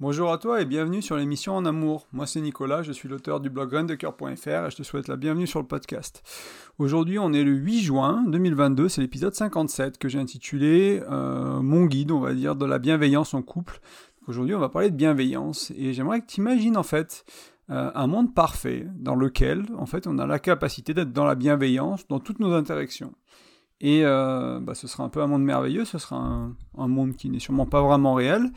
Bonjour à toi et bienvenue sur l'émission En Amour. Moi c'est Nicolas, je suis l'auteur du blog graindecoeur.fr et je te souhaite la bienvenue sur le podcast. Aujourd'hui on est le 8 juin 2022, c'est l'épisode 57 que j'ai intitulé euh, Mon guide, on va dire, de la bienveillance en couple. Aujourd'hui on va parler de bienveillance et j'aimerais que tu imagines en fait euh, un monde parfait dans lequel en fait on a la capacité d'être dans la bienveillance dans toutes nos interactions. Et euh, bah, ce sera un peu un monde merveilleux, ce sera un, un monde qui n'est sûrement pas vraiment réel,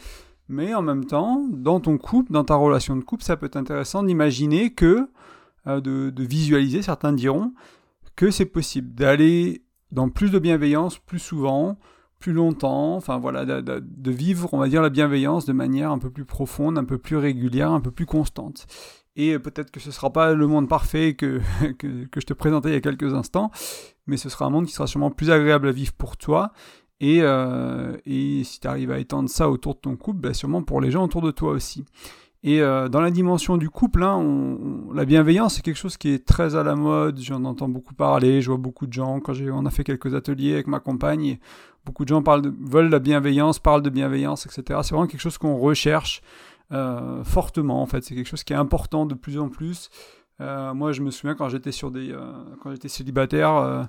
mais en même temps, dans ton couple, dans ta relation de couple, ça peut être intéressant d'imaginer que, euh, de, visualiser, certains diront, que c'est possible d'aller dans plus de bienveillance plus souvent, plus longtemps, enfin voilà, de, vivre, on va dire, la bienveillance de manière un peu plus profonde, un peu plus régulière, un peu plus constante. Et peut-être que ce ne sera pas le monde parfait que, que, que, je te présentais il y a quelques instants, mais ce sera un monde qui sera sûrement plus agréable à vivre pour toi et, euh, et si tu arrives à étendre ça autour de ton couple, bah sûrement pour les gens autour de toi aussi. Et euh, dans la dimension du couple, hein, la bienveillance, c'est quelque chose qui est très à la mode. J'en entends beaucoup parler. Je vois beaucoup de gens, quand on a fait quelques ateliers avec ma compagne, beaucoup de gens parlent veulent la bienveillance, parlent de bienveillance, etc. C'est vraiment quelque chose qu'on recherche euh, fortement, en fait. C'est quelque chose qui est important de plus en plus. Euh, moi, je me souviens quand j'étais euh, célibataire, euh,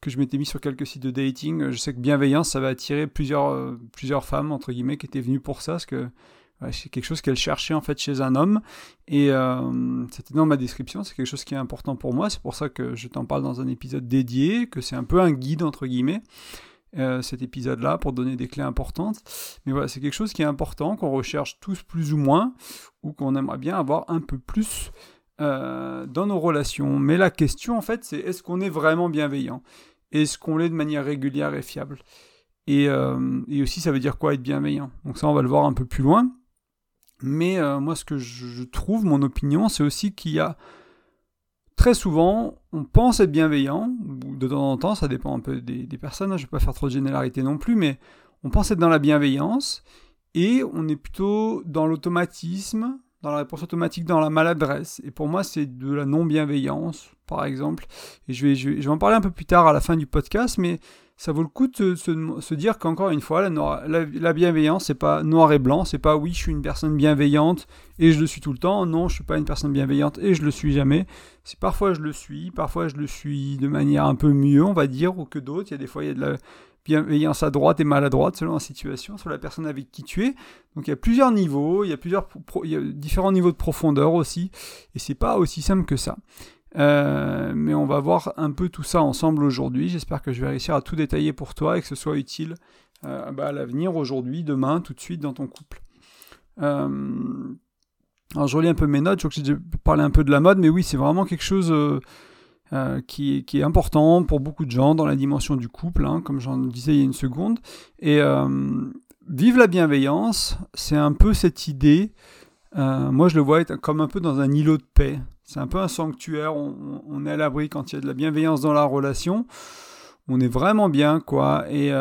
que je m'étais mis sur quelques sites de dating. Je sais que bienveillance, ça va attirer plusieurs, plusieurs femmes entre guillemets qui étaient venues pour ça, parce que c'est quelque chose qu'elles cherchaient en fait chez un homme. Et c'était dans ma description. C'est quelque chose qui est important pour moi. C'est pour ça que je t'en parle dans un épisode dédié, que c'est un peu un guide entre guillemets. cet épisode-là pour donner des clés importantes. Mais voilà, c'est quelque chose qui est important, qu'on recherche tous plus ou moins, ou qu'on aimerait bien avoir un peu plus euh, dans nos relations. Mais la question, en fait, c'est est-ce qu'on est vraiment bienveillant? Est-ce qu'on l'est de manière régulière et fiable? Et, euh, et, aussi, ça veut dire quoi être bienveillant? Donc ça, on va le voir un peu plus loin. Mais euh, moi, ce que je trouve, mon opinion, c'est aussi qu'il y a très souvent, on pense être bienveillant, de temps en temps, ça dépend un peu des, des personnes, hein, je ne vais pas faire trop de généralité non plus, mais on pense être dans la bienveillance, et on est plutôt dans l'automatisme, dans la réponse automatique, dans la maladresse. Et pour moi, c'est de la non-bienveillance, par exemple. Et je vais, je vais, en parler un peu plus tard à la fin du podcast, mais ça vaut le coup de se, dire qu'encore une fois, la, la, bienveillance, c'est pas noir et blanc, c'est pas oui, je suis une personne bienveillante et je le suis tout le temps. Non, je suis pas une personne bienveillante et je le suis jamais. C'est parfois je le suis, parfois je le suis de manière un peu mieux, on va dire, ou que d'autres. Il y a des fois, il y a de la bienveillance à droite et maladroite selon la situation, selon la personne avec qui tu es. Donc il y a plusieurs niveaux, il y a, plusieurs, différents niveaux de profondeur aussi, et c'est pas aussi simple que ça. Euh, mais on va voir un peu tout ça ensemble aujourd'hui. J'espère que je vais réussir à tout détailler pour toi et que ce soit utile euh, bah, à l'avenir, aujourd'hui, demain, tout de suite dans ton couple. Euh, alors je relis un peu mes notes, je crois que j'ai parlé un peu de la mode, mais oui, c'est vraiment quelque chose euh, qui, est important pour beaucoup de gens dans la dimension du couple, hein, comme j'en disais il y a une seconde. Et euh, vivre la bienveillance, c'est un peu cette idée, euh, moi je le vois comme un peu dans un îlot de paix. C'est un peu un sanctuaire, on, est à l'abri quand il y a de la bienveillance dans la relation. On est vraiment bien, quoi. Et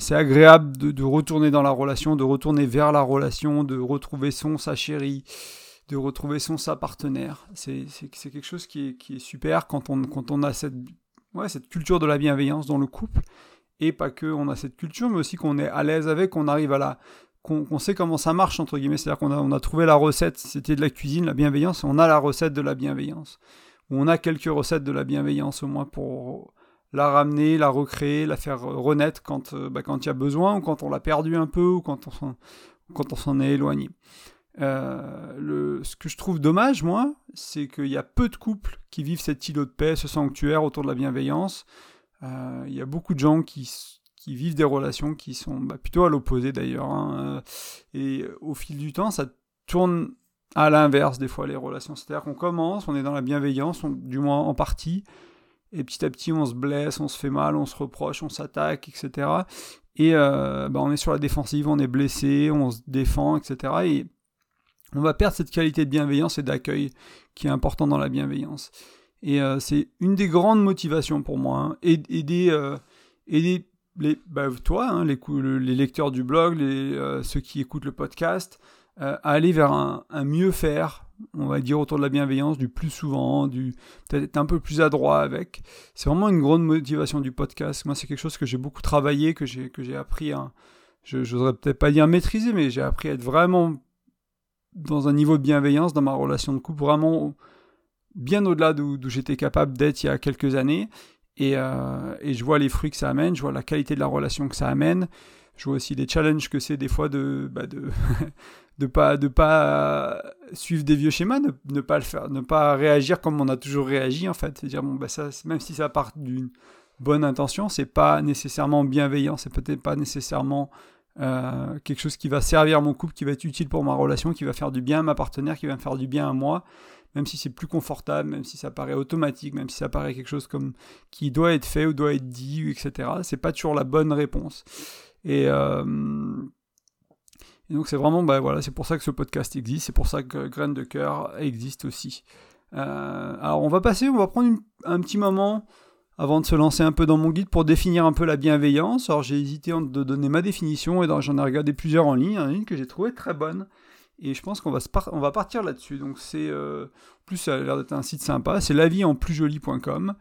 c'est agréable de, de, retourner dans la relation, de retourner vers la relation, de retrouver son, sa chérie, de retrouver son sa partenaire. C'est quelque chose qui est, super quand on, quand a cette, culture de la bienveillance dans le couple. Et pas que on a cette culture, mais aussi qu'on est à l'aise avec, qu'on arrive à la. qu'on sait comment ça marche, entre guillemets. C'est-à-dire qu'on a, on a trouvé la recette, c'était de la cuisine, la bienveillance, on a la recette de la bienveillance. On a quelques recettes de la bienveillance au moins pour la ramener, la recréer, la faire renaître quand euh, bah, quand il y a besoin, ou quand on l'a perdu un peu, ou quand on s'en est éloigné. Euh, ce que je trouve dommage, moi, c'est qu'il y a peu de couples qui vivent cet îlot de paix, ce sanctuaire autour de la bienveillance. Euh, il y a beaucoup de gens qui, vivent des relations qui sont bah, plutôt à l'opposé d'ailleurs. Hein. Et au fil du temps, ça tourne à l'inverse des fois les relations. C'est-à-dire qu'on commence, on est dans la bienveillance, du moins en partie, et petit à petit on se blesse, on se fait mal, on se reproche, on s'attaque, etc. Et euh, bah, on est sur la défensive, on est blessé, on se défend, etc. Et on va perdre cette qualité de bienveillance et d'accueil qui est important dans la bienveillance. Et euh, c'est une des grandes motivations pour moi. Hein. aider, euh, aider les, bah, toi, hein, les, les, lecteurs du blog, les, euh, ceux qui écoutent le podcast, à aller vers un, mieux faire, on va dire autour de la bienveillance, du plus souvent, du peut-être un peu plus adroit avec. C'est vraiment une grande motivation du podcast. Moi, c'est quelque chose que j'ai beaucoup travaillé, que j'ai appris à, je n'oserais peut-être pas dire maîtriser, mais j'ai appris à être vraiment dans un niveau de bienveillance dans ma relation de couple vraiment bien au-delà d'où j'étais capable d'être il y a quelques années. Et, euh, et, je vois les fruits que ça amène, je vois la qualité de la relation que ça amène. Je vois aussi des challenges que c'est des fois de bah de pas de pas suivre des vieux schémas, ne, ne, pas le faire, ne pas réagir comme on a toujours réagi en fait. C'est-à-dire bon bah même si ça part d'une bonne intention, c'est pas nécessairement bienveillant, c'est peut-être pas nécessairement euh, quelque chose qui va servir mon couple, qui va être utile pour ma relation, qui va faire du bien à ma partenaire, qui va me faire du bien à moi, même si c'est plus confortable, même si ça paraît automatique, même si ça paraît quelque chose comme qui doit être fait ou doit être dit, etc. C'est pas toujours la bonne réponse. Et, euh, et donc c'est vraiment, bah, voilà, c'est pour ça que ce podcast existe, c'est pour ça que Graines de cœur existe aussi. Euh, alors on va passer, on va prendre un petit moment avant de se lancer un peu dans mon guide pour définir un peu la bienveillance. Alors j'ai hésité de donner ma définition et j'en ai regardé plusieurs en ligne, une que j'ai trouvée très bonne. Et je pense qu'on va, va partir là-dessus. Donc c'est, euh, plus ça a l'air d'être un site sympa, c'est lavie-en-plus-joli.com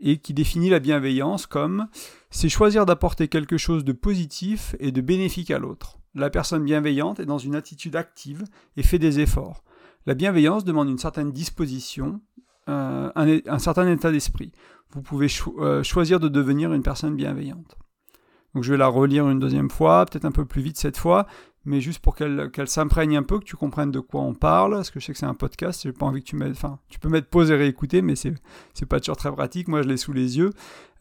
et qui définit la bienveillance comme c'est choisir d'apporter quelque chose de positif et de bénéfique à l'autre. La personne bienveillante est dans une attitude active et fait des efforts. La bienveillance demande une certaine disposition, euh, un, certain état d'esprit. Vous pouvez euh, choisir de devenir une personne bienveillante. Donc je vais la relire une deuxième fois, peut-être un peu plus vite cette fois, mais juste pour qu'elle s'imprègne un peu, que tu comprennes de quoi on parle, parce que je sais que c'est un podcast, j'ai pas envie que tu mettes, enfin, tu peux mettre pause et réécouter, mais c'est pas toujours très pratique, moi je l'ai sous les yeux.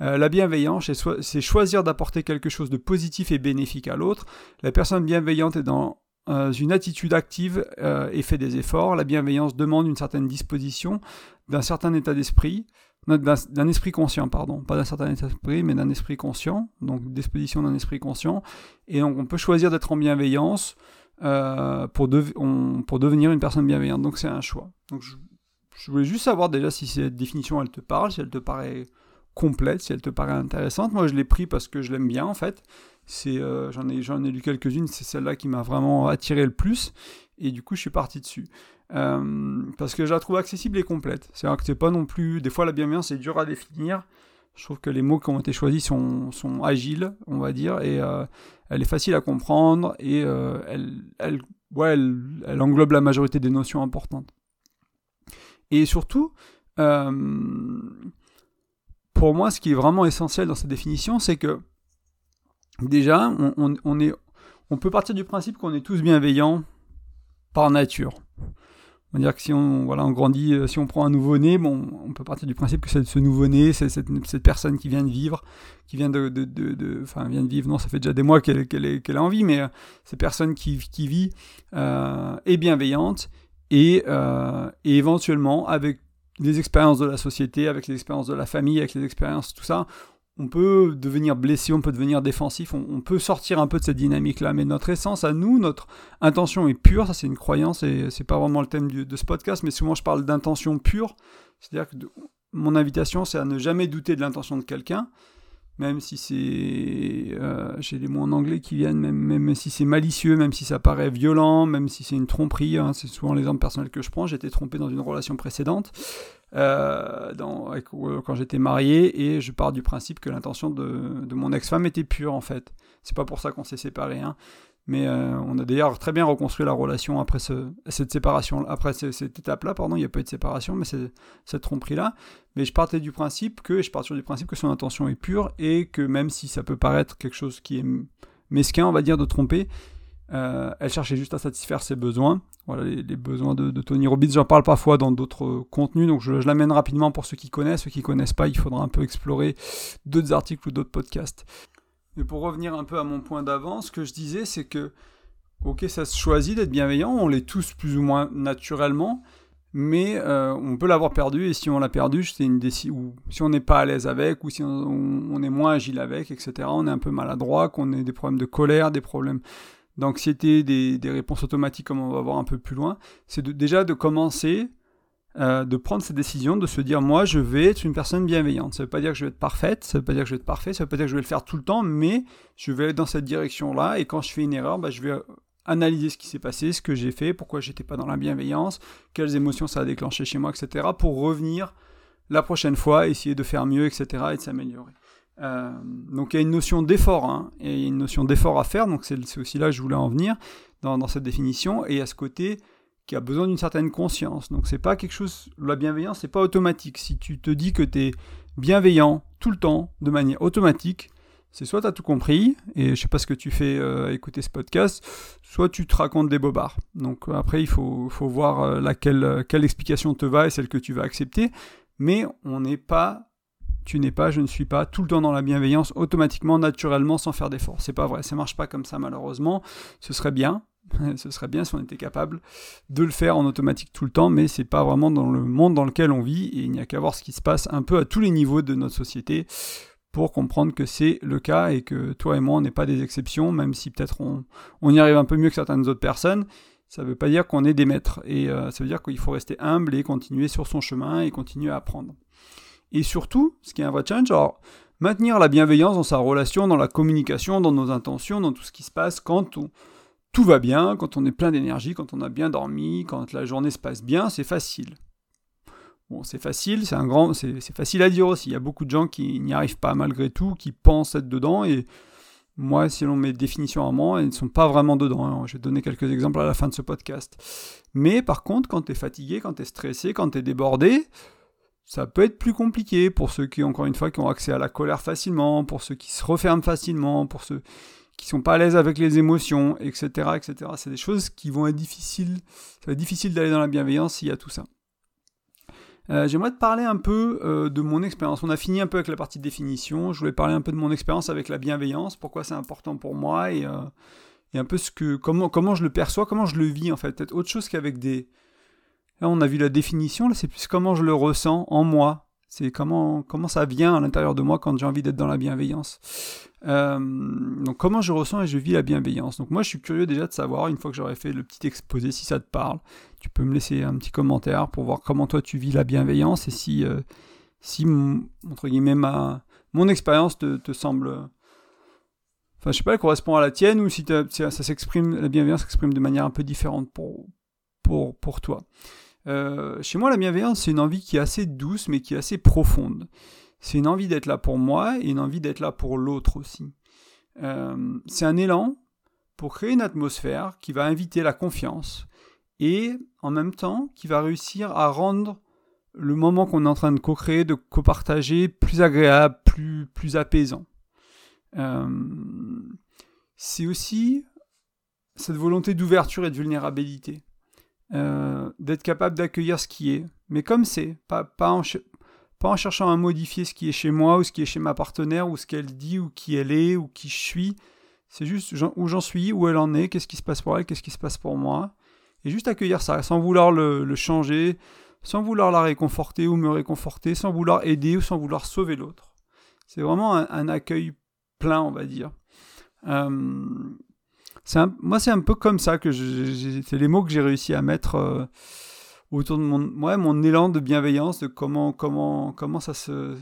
Euh, la bienveillance, c'est choisir d'apporter quelque chose de positif et bénéfique à l'autre. La personne bienveillante est dans une attitude active et fait des efforts. La bienveillance demande une certaine disposition, d'un certain état d'esprit, d'un esprit conscient, pardon, pas d'un certain état d'esprit, mais d'un esprit conscient, donc disposition d'un esprit conscient. Et donc on peut choisir d'être en bienveillance euh, pour, devenir une personne bienveillante. Donc c'est un choix. Donc je, voulais juste savoir déjà si cette définition elle te parle, si elle te paraît complète, si elle te paraît intéressante. Moi je l'ai pris parce que je l'aime bien en fait. Euh, j'en ai, j'en ai lu quelques-unes, c'est celle-là qui m'a vraiment attiré le plus, et du coup je suis parti dessus. Euh, parce que je la trouve accessible et complète. C'est-à-dire que c'est pas non plus, des fois la bienveillance c'est dur à définir. Je trouve que les mots qui ont été choisis sont, sont agiles, on va dire, et euh, elle est facile à comprendre et elle, elle, ouais, elle, englobe la majorité des notions importantes. Et surtout, pour moi, ce qui est vraiment essentiel dans cette définition, c'est que déjà, on, est, on peut partir du principe qu'on est tous bienveillants par nature. On va dire que si on, voilà, on grandit, euh, si on prend un nouveau-né, bon, on peut partir du principe que ce nouveau-né, c'est cette, personne qui vient de vivre, qui vient de, de, enfin, vient de vivre, non, ça fait déjà des mois qu'elle qu'elle a envie, mais euh, cette personne qui, qui vit euh, est bienveillante et, et éventuellement, avec les expériences de la société, avec les expériences de la famille, avec les expériences, tout ça, on peut devenir blessé, on peut devenir défensif, on, peut sortir un peu de cette dynamique-là. Mais notre essence à nous, notre intention est pure, ça c'est une croyance et c'est pas vraiment le thème de ce podcast, mais souvent je parle d'intention pure. C'est-à-dire que mon invitation c'est à ne jamais douter de l'intention de quelqu'un, même si c'est, euh, j'ai des mots en anglais qui viennent, même, si c'est malicieux, même si ça paraît violent, même si c'est une tromperie, hein, c'est souvent l'exemple personnel que je prends, été trompé dans une relation précédente. Euh, euh, quand j'étais marié et je pars du principe que l'intention de, mon ex-femme était pure en fait. C'est pas pour ça qu'on s'est séparés, hein. mais euh, on a d'ailleurs très bien reconstruit la relation après ce, cette séparation, après cette étape-là, pardon, il n'y a pas eu de séparation, mais c'est cette tromperie-là. Mais je partais du principe que, je pars du principe que son intention est pure et que même si ça peut paraître quelque chose qui est mesquin, on va dire, de tromper, euh, elle cherchait juste à satisfaire ses besoins. Voilà les, besoins de, Tony Robbins. J'en parle parfois dans d'autres contenus, donc je, l'amène rapidement pour ceux qui connaissent. Ceux qui connaissent pas, il faudra un peu explorer d'autres articles ou d'autres podcasts. Mais pour revenir un peu à mon point d'avant, ce que je disais, c'est que, ok, ça se choisit d'être bienveillant, on l'est tous plus ou moins naturellement, mais euh, on peut l'avoir perdu, et si on l'a perdu, une décision, ou si on n'est pas à l'aise avec, ou si on, est moins agile avec, etc., on est un peu maladroit, qu'on ait des problèmes de colère, des problèmes d'anxiété, des, des, réponses automatiques, comme on va voir un peu plus loin, c'est déjà de commencer, euh, de prendre cette décision, de se dire moi je vais être une personne bienveillante. Ça ne veut pas dire que je vais être parfaite, ça ne veut pas dire que je vais être parfait, ça ne veut pas dire que je vais le faire tout le temps, mais je vais aller dans cette direction-là et quand je fais une erreur, bah, je vais analyser ce qui s'est passé, ce que j'ai fait, pourquoi j'étais pas dans la bienveillance, quelles émotions ça a déclenché chez moi, etc. pour revenir la prochaine fois, essayer de faire mieux, etc. et de s'améliorer. Euh, donc il y a une notion d'effort, hein, et une notion d'effort à faire, donc c'est aussi là que je voulais en venir dans, cette définition, et à ce côté qui a besoin d'une certaine conscience. Donc c'est pas quelque chose, la bienveillance, c'est pas automatique. Si tu te dis que tu es bienveillant tout le temps, de manière automatique, c'est soit tu as tout compris, et je sais pas ce que tu fais euh, à écouter ce podcast, soit tu te racontes des bobards. Donc euh, après, il faut, faut voir euh, laquelle, quelle explication te va et celle que tu vas accepter. Mais on n'est pas, tu n'es pas, je ne suis pas tout le temps dans la bienveillance automatiquement, naturellement, sans faire d'effort. C'est pas vrai, ça marche pas comme ça malheureusement. Ce serait bien, Ce serait bien si on était capable de le faire en automatique tout le temps, mais c'est pas vraiment dans le monde dans lequel on vit et il n'y a qu'à voir ce qui se passe un peu à tous les niveaux de notre société pour comprendre que c'est le cas et que toi et moi on n'est pas des exceptions, même si peut-être on, y arrive un peu mieux que certaines autres personnes. Ça ne veut pas dire qu'on est des maîtres et euh, ça veut dire qu'il faut rester humble et continuer sur son chemin et continuer à apprendre. Et surtout, ce qui est un vrai challenge, alors maintenir la bienveillance dans sa relation, dans la communication, dans nos intentions, dans tout ce qui se passe quand tout va bien, quand on est plein d'énergie, quand on a bien dormi, quand la journée se passe bien, c'est facile. Bon, c'est facile, c'est un grand, c'est facile à dire aussi. Il y a beaucoup de gens qui n'y arrivent pas malgré tout, qui pensent être dedans et moi, selon mes définitions à moi, elles ne sont pas vraiment dedans. Hein. Je vais donner quelques exemples à la fin de ce podcast. Mais par contre, quand tu es fatigué, quand tu es stressé, quand tu es débordé, ça peut être plus compliqué pour ceux qui, encore une fois, qui ont accès à la colère facilement, pour ceux qui se referment facilement, pour ceux qui sont pas à l'aise avec les émotions, etc., etc. C'est des choses qui vont être difficiles. Ça va être difficile d'aller dans la bienveillance s'il y a tout ça. Euh, j'aimerais te parler un peu euh, de mon expérience. On a fini un peu avec la partie définition. Je voulais parler un peu de mon expérience avec la bienveillance, pourquoi c'est important pour moi et, euh, et, un peu ce que comment comment je le perçois, comment je le vis en fait. Peut-être autre chose qu'avec des. Là, on a vu la définition. Là, c'est plus comment je le ressens en moi. C'est comment comment ça vient à l'intérieur de moi quand j'ai envie d'être dans la bienveillance. Euh, donc comment je ressens et je vis la bienveillance. Donc moi je suis curieux déjà de savoir, une fois que j'aurai fait le petit exposé, si ça te parle, tu peux me laisser un petit commentaire pour voir comment toi tu vis la bienveillance et si, euh, si entre guillemets, ma, mon expérience te, semble... Enfin je sais pas, elle correspond à la tienne ou si ça s'exprime, la bienveillance s'exprime de manière un peu différente pour, pour, pour toi. Euh, chez moi la bienveillance c'est une envie qui est assez douce mais qui est assez profonde c'est une envie d'être là pour moi et une envie d'être là pour l'autre aussi. Euh, c'est un élan pour créer une atmosphère qui va inviter la confiance et en même temps qui va réussir à rendre le moment qu'on est en train de co-créer, de co-partager plus agréable, plus, plus apaisant. Euh, c'est aussi cette volonté d'ouverture et de vulnérabilité. Euh, d'être capable d'accueillir ce qui est, mais comme c'est, pas, en cherchant à modifier ce qui est chez moi ou ce qui est chez ma partenaire ou ce qu'elle dit ou qui elle est ou qui je suis. C'est juste où j'en suis, où elle en est, qu'est-ce qui se passe pour elle, qu'est-ce qui se passe pour moi. Et juste accueillir ça, sans vouloir le, changer, sans vouloir la réconforter ou me réconforter, sans vouloir aider ou sans vouloir sauver l'autre. C'est vraiment un, accueil plein, on va dire. Euh, moi, c'est un peu comme ça que c'est les mots que j'ai réussi à mettre. Euh, autour de mon, ouais, mon élan de bienveillance, de comment, comment, comment ça se.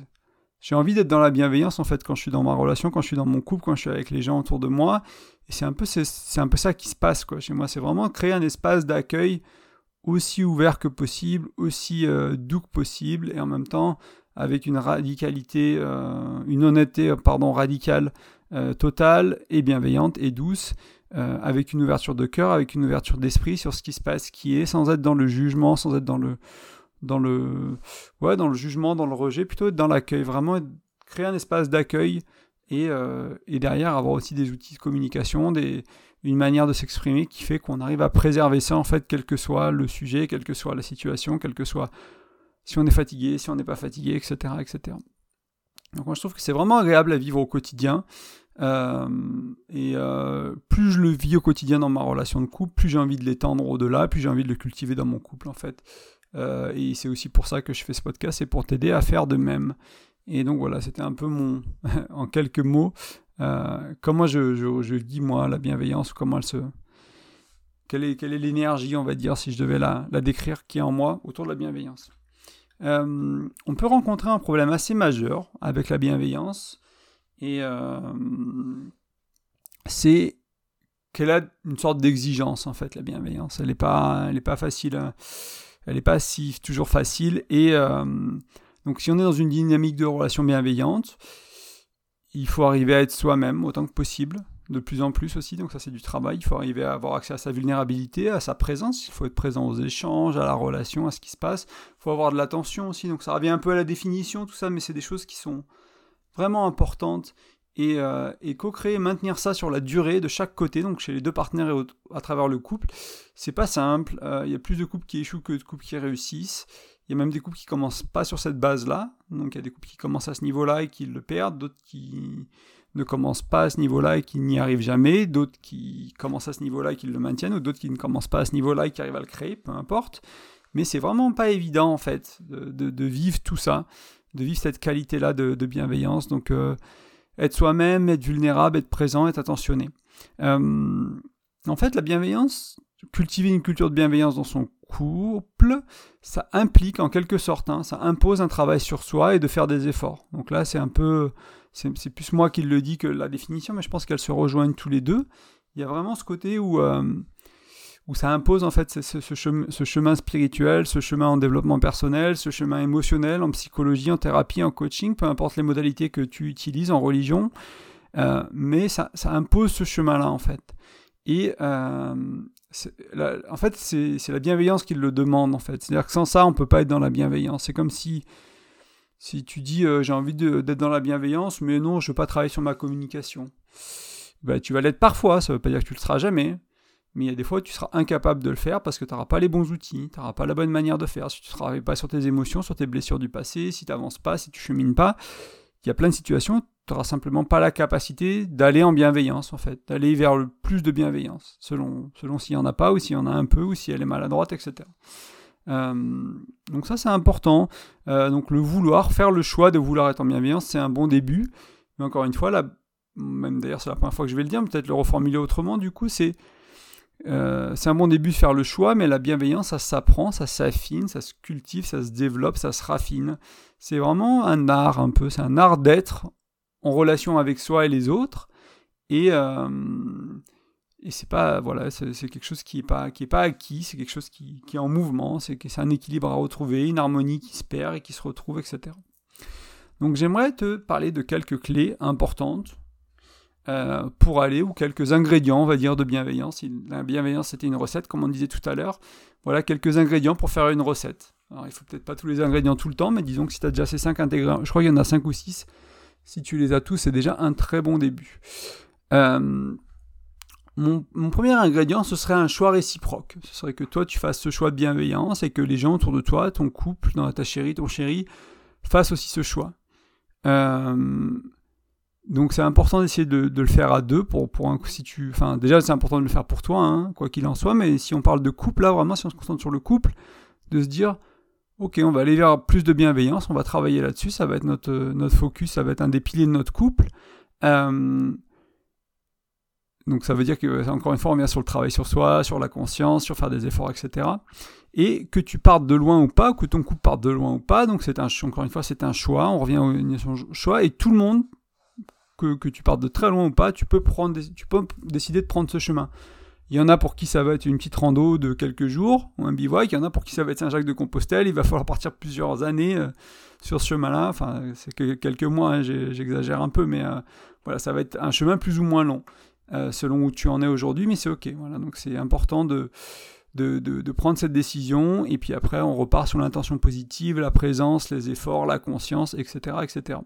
J'ai envie d'être dans la bienveillance en fait quand je suis dans ma relation, quand je suis dans mon couple, quand je suis avec les gens autour de moi. Et c'est un peu, c'est un peu ça qui se passe quoi chez moi. C'est vraiment créer un espace d'accueil aussi ouvert que possible, aussi euh, doux que possible, et en même temps avec une radicalité, euh, une honnêteté, pardon, radicale, euh, totale et bienveillante et douce. Euh, avec une ouverture de cœur, avec une ouverture d'esprit sur ce qui se passe, qui est, sans être dans le jugement, sans être dans le, dans le, ouais, dans le jugement, dans le rejet, plutôt être dans l'accueil, vraiment créer un espace d'accueil et, euh, et, derrière avoir aussi des outils de communication, des, une manière de s'exprimer qui fait qu'on arrive à préserver ça en fait, quel que soit le sujet, quelle que soit la situation, quel que soit si on est fatigué, si on n'est pas fatigué, etc., etc. Donc moi je trouve que c'est vraiment agréable à vivre au quotidien. Euh, et euh, plus je le vis au quotidien dans ma relation de couple, plus j'ai envie de l'étendre au-delà, plus j'ai envie de le cultiver dans mon couple en fait. Euh, et c'est aussi pour ça que je fais ce podcast, c'est pour t'aider à faire de même. Et donc voilà, c'était un peu mon, en quelques mots, comment je, vis moi la bienveillance, comment elle se... Quelle est, quelle est l'énergie, on va dire, si je devais la, la décrire, qui est en moi autour de la bienveillance. On peut rencontrer un problème assez majeur avec la bienveillance, et euh, c'est qu'elle a une sorte d'exigence, en fait, la bienveillance. Elle n'est pas, pas facile. Hein. Elle n'est pas si toujours facile. Et euh, donc, si on est dans une dynamique de relation bienveillante, il faut arriver à être soi-même autant que possible. De plus en plus aussi, donc ça c'est du travail, il faut arriver à avoir accès à sa vulnérabilité, à sa présence, il faut être présent aux échanges, à la relation, à ce qui se passe, il faut avoir de l'attention aussi, donc ça revient un peu à la définition, tout ça, mais c'est des choses qui sont vraiment importantes, et, euh, co-créer, maintenir ça sur la durée de chaque côté, donc chez les deux partenaires et à travers le couple, c'est pas simple, euh, il y a plus de couples qui échouent que de couples qui réussissent, il y a même des couples qui commencent pas sur cette base-là, donc il y a des couples qui commencent à ce niveau-là et qui le perdent, d'autres qui ne commencent pas à ce niveau-là et qui n'y arrivent jamais, d'autres qui commencent à ce niveau-là et qui le maintiennent, ou d'autres qui ne commencent pas à ce niveau-là et qui arrivent à le créer, peu importe. Mais c'est vraiment pas évident en fait de, vivre tout ça, de vivre cette qualité-là de, bienveillance. Donc euh, être soi-même, être vulnérable, être présent, être attentionné. Euh, en fait, la bienveillance, cultiver une culture de bienveillance dans son couple, ça implique en quelque sorte, hein, ça impose un travail sur soi et de faire des efforts. Donc là, c'est un peu, c'est plus moi qui le dis que la définition, mais je pense qu'elles se rejoignent tous les deux. Il y a vraiment ce côté où, euh, où ça impose en fait ce, chemin, spirituel, ce chemin en développement personnel, ce chemin émotionnel, en psychologie, en thérapie, en coaching, peu importe les modalités que tu utilises en religion, euh, mais ça, impose ce chemin-là en fait. Et euh, en fait, c'est la bienveillance qui le demande en fait. C'est-à-dire que sans ça, on peut pas être dans la bienveillance. C'est comme si si tu dis euh, j'ai envie d'être dans la bienveillance, mais non, je veux pas travailler sur ma communication, bah, tu vas l'être parfois, ça veut pas dire que tu le seras jamais, mais il y a des fois où tu seras incapable de le faire parce que tu n'auras pas les bons outils, tu n'auras pas la bonne manière de faire, si tu ne travailles pas sur tes émotions, sur tes blessures du passé, si tu n'avances pas, si tu chemines pas, il y a plein de situations, tu n'auras simplement pas la capacité d'aller en bienveillance en fait, d'aller vers le plus de bienveillance, selon, selon s'il n'y en a pas ou s'il y en a un peu ou si elle est maladroite, etc. Euh, donc ça c'est important. Euh, donc le vouloir, faire le choix de vouloir être en bienveillance, c'est un bon début. Mais encore une fois, là, même d'ailleurs c'est la première fois que je vais le dire, peut-être le reformuler autrement, du coup c'est euh, c'est un bon début de faire le choix, mais la bienveillance, ça s'apprend, ça s'affine, ça se cultive, ça se développe, ça se raffine. C'est vraiment un art un peu, c'est un art d'être en relation avec soi et les autres. Et c'est pas voilà c'est quelque chose qui est pas qui est pas acquis c'est quelque chose qui, qui, est en mouvement c'est c'est un équilibre à retrouver une harmonie qui se perd et qui se retrouve etc donc j'aimerais te parler de quelques clés importantes euh, pour aller ou quelques ingrédients on va dire de bienveillance. La bienveillance c'était une recette comme on disait tout à l'heure. Voilà quelques ingrédients pour faire une recette. Alors il faut peut-être pas tous les ingrédients tout le temps mais disons que si tu as déjà ces cinq ingrédients je crois qu'il y en a cinq ou six. Si tu les as tous c'est déjà un très bon début. Euh, mon, premier ingrédient, ce serait un choix réciproque. Ce serait que toi, tu fasses ce choix de bienveillance et que les gens autour de toi, ton couple, ta chérie, ton chéri, fassent aussi ce choix. Euh, donc c'est important d'essayer de, le faire à deux pour, pour si tu, enfin déjà c'est important de le faire pour toi, hein, quoi qu'il en soit. Mais si on parle de couple là, vraiment, si on se concentre sur le couple, de se dire, ok, on va aller vers plus de bienveillance, on va travailler là-dessus, ça va être notre notre focus, ça va être un des piliers de notre couple. Euh, donc ça veut dire que, encore une fois, on revient sur le travail sur soi, sur la conscience, sur faire des efforts, etc. Et que tu partes de loin ou pas, que ton couple parte de loin ou pas, donc c'est un, encore une fois, c'est un choix, on revient au choix, et tout le monde, que, que, tu partes de très loin ou pas, tu peux, prendre, tu peux décider de prendre ce chemin. Il y en a pour qui ça va être une petite rando de quelques jours, ou un bivouac, il y en a pour qui ça va être Saint-Jacques-de-Compostelle, il va falloir partir plusieurs années euh, sur ce chemin-là, enfin c'est que quelques mois, hein, j'exagère un peu, mais euh, voilà, ça va être un chemin plus ou moins long. Euh, selon où tu en es aujourd'hui, mais c'est ok. Voilà, donc c'est important de, de, de, prendre cette décision, et puis après on repart sur l'intention positive, la présence, les efforts, la conscience, etc. etc.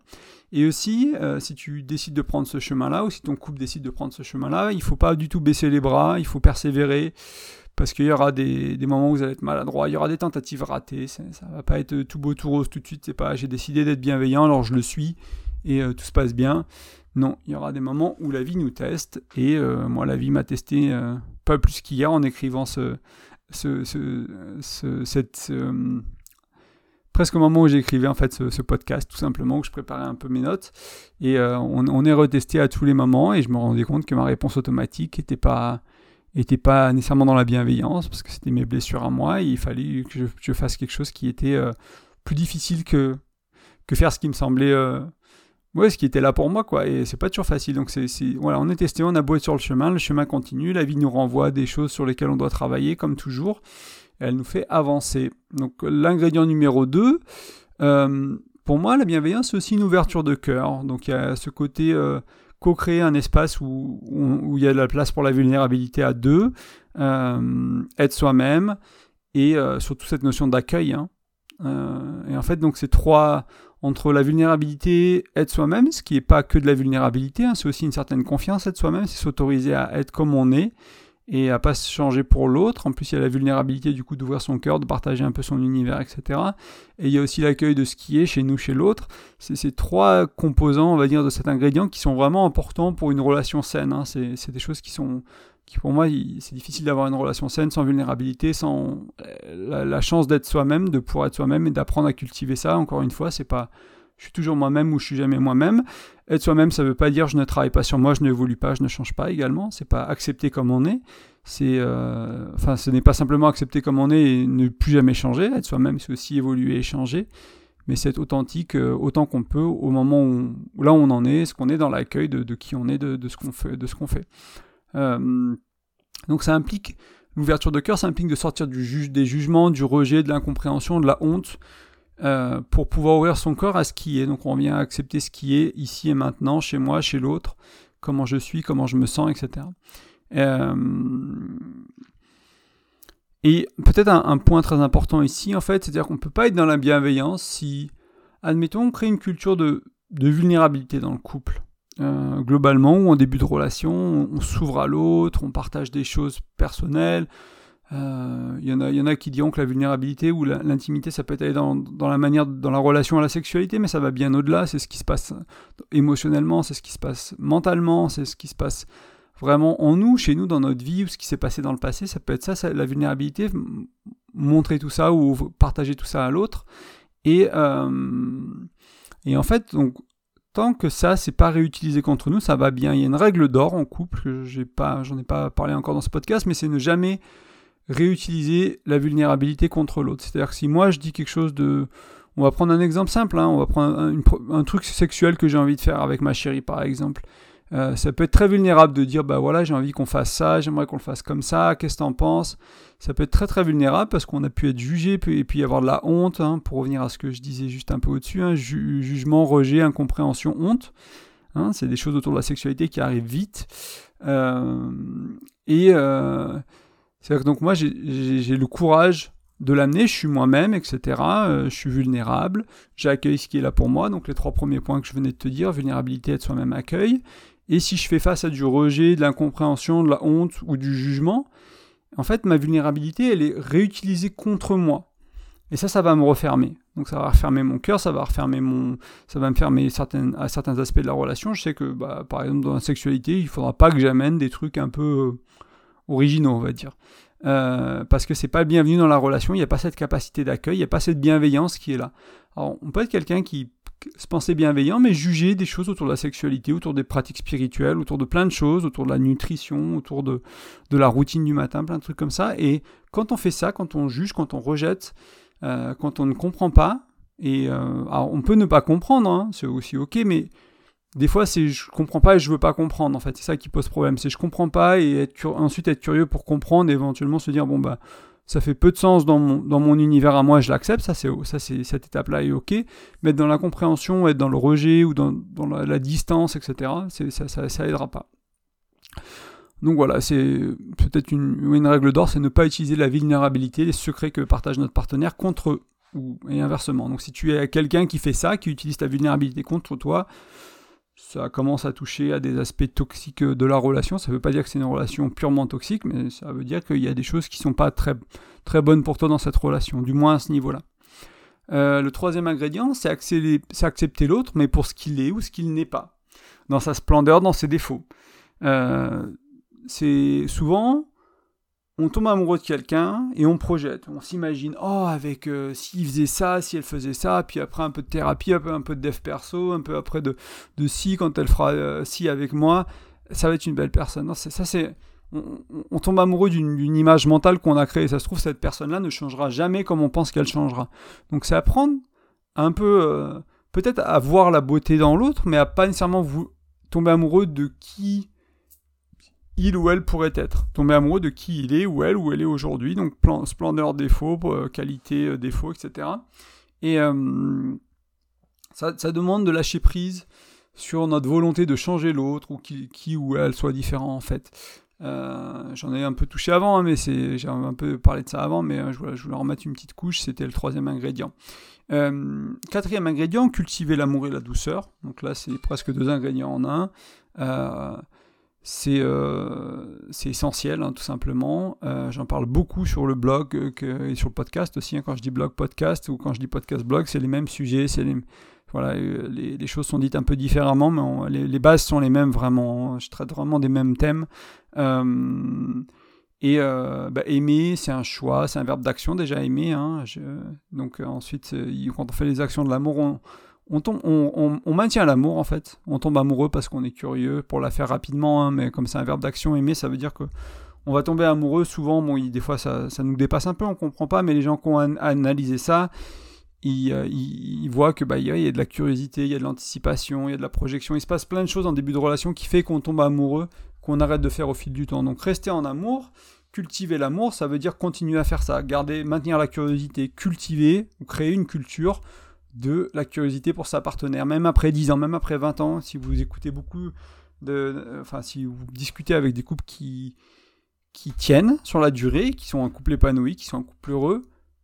Et aussi, euh, si tu décides de prendre ce chemin-là, ou si ton couple décide de prendre ce chemin-là, il ne faut pas du tout baisser les bras, il faut persévérer, parce qu'il y aura des, des, moments où vous allez être maladroit, il y aura des tentatives ratées, ça, ne va pas être tout beau, tout rose tout de suite, c'est pas j'ai décidé d'être bienveillant, alors je le suis, et euh, tout se passe bien. Non, il y aura des moments où la vie nous teste, et euh, moi la vie m'a testé euh, pas plus qu'hier en écrivant ce, ce, ce, cette, presque au moment où j'écrivais en fait ce, podcast, tout simplement, où je préparais un peu mes notes, et euh, on, est retesté à tous les moments, et je me rendais compte que ma réponse automatique n'était pas était pas nécessairement dans la bienveillance, parce que c'était mes blessures à moi, et il fallait que je, fasse quelque chose qui était plus difficile que, que faire ce qui me semblait ouais, ce qui était là pour moi, quoi. Et c'est pas toujours facile. Donc, voilà, on est testé, on a beau être sur le chemin, le chemin continue, la vie nous renvoie des choses sur lesquelles on doit travailler, comme toujours. elle nous fait avancer. Donc, l'ingrédient numéro 2, euh, pour moi, la bienveillance, c'est aussi une ouverture de cœur. Donc, il y a ce côté. Euh, co-créer un espace où, il y a de la place pour la vulnérabilité à deux, être soi-même, et surtout cette notion d'accueil. Hein. et en fait, donc ces trois, entre la vulnérabilité, être soi-même, ce qui n'est pas que de la vulnérabilité, hein, c'est aussi une certaine confiance, être soi-même, c'est s'autoriser à être comme on est et à pas se changer pour l'autre. En plus, il y a la vulnérabilité du coup d'ouvrir son cœur, de partager un peu son univers, etc. Et il y a aussi l'accueil de ce qui est chez nous, chez l'autre. C'est ces trois composants, on va dire, de cet ingrédient qui sont vraiment importants pour une relation saine. Hein. C'est des choses qui sont qui pour moi, c'est difficile d'avoir une relation saine sans vulnérabilité, sans euh, la, chance d'être soi-même, de pouvoir être soi-même et d'apprendre à cultiver ça. Encore une fois, c'est pas je suis toujours moi-même ou je suis jamais moi-même. Être soi-même, ça ne veut pas dire je ne travaille pas sur moi, je n'évolue pas, je ne change pas également. C'est pas accepter comme on est. C'est, euh, enfin, ce n'est pas simplement accepter comme on est et ne plus jamais changer. Être soi-même, c'est aussi évoluer et changer. Mais c'est être authentique euh, autant qu'on peut au moment où, là on en est, ce qu'on est dans l'accueil de, qui on est, de, ce qu'on fait, de ce qu'on fait. Euh, donc ça implique l'ouverture de cœur, ça implique de sortir du des jugements, du rejet, de l'incompréhension, de la honte, euh, pour pouvoir ouvrir son corps à ce qui est. Donc on vient accepter ce qui est ici et maintenant, chez moi, chez l'autre, comment je suis, comment je me sens, etc. Euh, et peut-être un, point très important ici, en fait, c'est-à-dire qu'on ne peut pas être dans la bienveillance si, admettons, on crée une culture de, vulnérabilité dans le couple. Euh, globalement, ou en début de relation, on s'ouvre à l'autre, on partage des choses personnelles, il euh, y, en a, y en a qui diront que la vulnérabilité ou l'intimité, ça peut être dans, dans, la manière, dans la relation à la sexualité, mais ça va bien au-delà. C'est ce qui se passe émotionnellement, c'est ce qui se passe mentalement, c'est ce qui se passe vraiment en nous, chez nous, dans notre vie, ou ce qui s'est passé dans le passé. Ça peut être ça, la vulnérabilité, montrer tout ça ou partager tout ça à l'autre. Et, euh, et en fait, donc, tant que ça, c'est pas réutilisé contre nous, ça va bien. Il y a une règle d'or en couple, j'ai pas, j'en ai pas parlé encore dans ce podcast, mais c'est ne jamais réutiliser la vulnérabilité contre l'autre. C'est-à-dire que si moi je dis quelque chose de... On va prendre un exemple simple, hein, on va prendre un, truc sexuel que j'ai envie de faire avec ma chérie par exemple. Euh, ça peut être très vulnérable de dire bah voilà j'ai envie qu'on fasse ça, j'aimerais qu'on le fasse comme ça, qu'est-ce que t'en penses? Ça peut être très très vulnérable parce qu'on a pu être jugé et puis avoir de la honte, hein, pour revenir à ce que je disais juste un peu au-dessus, hein, jugement, rejet, incompréhension, honte. Hein, c'est des choses autour de la sexualité qui arrivent vite. Euh, et, euh, c'est-à-dire que donc moi, j'ai le courage de l'amener, je suis moi-même, etc. Euh, je suis vulnérable, j'accueille ce qui est là pour moi. Donc les trois premiers points que je venais de te dire, vulnérabilité, être soi-même, accueil. Et si je fais face à du rejet, de l'incompréhension, de la honte ou du jugement, en fait, ma vulnérabilité, elle est réutilisée contre moi. Et ça, ça va me refermer. Donc ça va refermer mon cœur, ça va refermer mon, ça va me fermer certaines, à certains aspects de la relation. Je sais que, bah, par exemple, dans la sexualité, il faudra pas que j'amène des trucs un peu euh, originaux, on va dire. Euh, parce que c'est pas bienvenu dans la relation, il n'y a pas cette capacité d'accueil, il n'y a pas cette bienveillance qui est là. Alors, on peut être quelqu'un qui se pensait bienveillant, mais juger des choses autour de la sexualité, autour des pratiques spirituelles, autour de plein de choses, autour de la nutrition, autour de, de la routine du matin, plein de trucs comme ça. Et quand on fait ça, quand on juge, quand on rejette, euh, quand on ne comprend pas, et euh, alors on peut ne pas comprendre, hein, c'est aussi ok, mais des fois, c'est je comprends pas et je veux pas comprendre. En fait, c'est ça qui pose problème. C'est je comprends pas et ensuite être curieux pour comprendre et éventuellement se dire bon bah ça fait peu de sens dans mon, univers à moi, je l'accepte. Ça c'est cette étape-là est ok. Mais être dans la compréhension, être dans le rejet ou dans, la, distance, etc. Ça, ça, ça aidera pas. Donc voilà, c'est peut-être une, règle d'or, c'est ne pas utiliser la vulnérabilité, les secrets que partage notre partenaire contre eux, et inversement. Donc si tu es quelqu'un qui fait ça, qui utilise ta vulnérabilité contre toi, ça commence à toucher à des aspects toxiques de la relation. Ça ne veut pas dire que c'est une relation purement toxique, mais ça veut dire qu'il y a des choses qui ne sont pas très, très bonnes pour toi dans cette relation, du moins à ce niveau-là. Euh, le troisième ingrédient, c'est accepter l'autre, mais pour ce qu'il est ou ce qu'il n'est pas, dans sa splendeur, dans ses défauts. Euh, c'est souvent, on tombe amoureux de quelqu'un et on projette, on s'imagine, oh, avec euh, s'il faisait ça, si elle faisait ça, puis après un peu de thérapie, un peu, un peu de dev perso, un peu après de, de si quand elle fera euh, si avec moi, ça va être une belle personne. Non, ça c'est. On, tombe amoureux d'une image mentale qu'on a créée. Ça se trouve, cette personne-là ne changera jamais comme on pense qu'elle changera. Donc c'est apprendre un peu, euh, peut-être à voir la beauté dans l'autre, mais à pas nécessairement vous tomber amoureux de qui il ou elle pourrait être. Tomber amoureux de qui il est ou elle ou elle est aujourd'hui. Donc splendeur, défaut, euh, qualité, euh, défaut, etc. Et euh, ça, demande de lâcher prise sur notre volonté de changer l'autre ou qui, qui, ou elle soit différent en fait. J'en ai un peu touché avant, hein, mais c'est, j'ai un peu parlé de ça avant, mais je, voulais, je, voulais, remettre une petite couche, c'était le troisième ingrédient. Quatrième ingrédient, cultiver l'amour et la douceur. Donc là, c'est presque deux ingrédients en un. Euh, c'est, c'est essentiel, hein, tout simplement. j'en parle beaucoup sur le blog que, et sur le podcast aussi. Hein, quand je dis blog podcast ou quand je dis podcast blog, c'est les mêmes sujets, les, voilà, les, les, choses sont dites un peu différemment, mais les, bases sont les mêmes vraiment. Je traite vraiment des mêmes thèmes. Euh, et euh, bah, aimer, c'est un choix, c'est un verbe d'action déjà aimer. Hein, donc euh, ensuite, quand on fait les actions de l'amour, on, on, tombe, maintient l'amour en fait. On tombe amoureux parce qu'on est curieux pour la faire rapidement, hein, mais comme c'est un verbe d'action aimer, ça veut dire que on va tomber amoureux souvent. Bon, des fois ça, nous dépasse un peu, on comprend pas, mais les gens qui ont analysé ça, ils, ils, voient que bah, il y a de la curiosité, il y a de l'anticipation, il y a de la projection. Il se passe plein de choses en début de relation qui fait qu'on tombe amoureux qu'on arrête de faire au fil du temps. Donc rester en amour, cultiver l'amour, ça veut dire continuer à faire ça, garder, maintenir la curiosité, cultiver ou créer une culture de la curiosité pour sa partenaire, même après 10 ans, même après 20 ans, si vous écoutez beaucoup de, enfin si vous discutez avec des couples qui qui tiennent sur la durée, qui sont un couple épanoui, qui sont un couple heureux,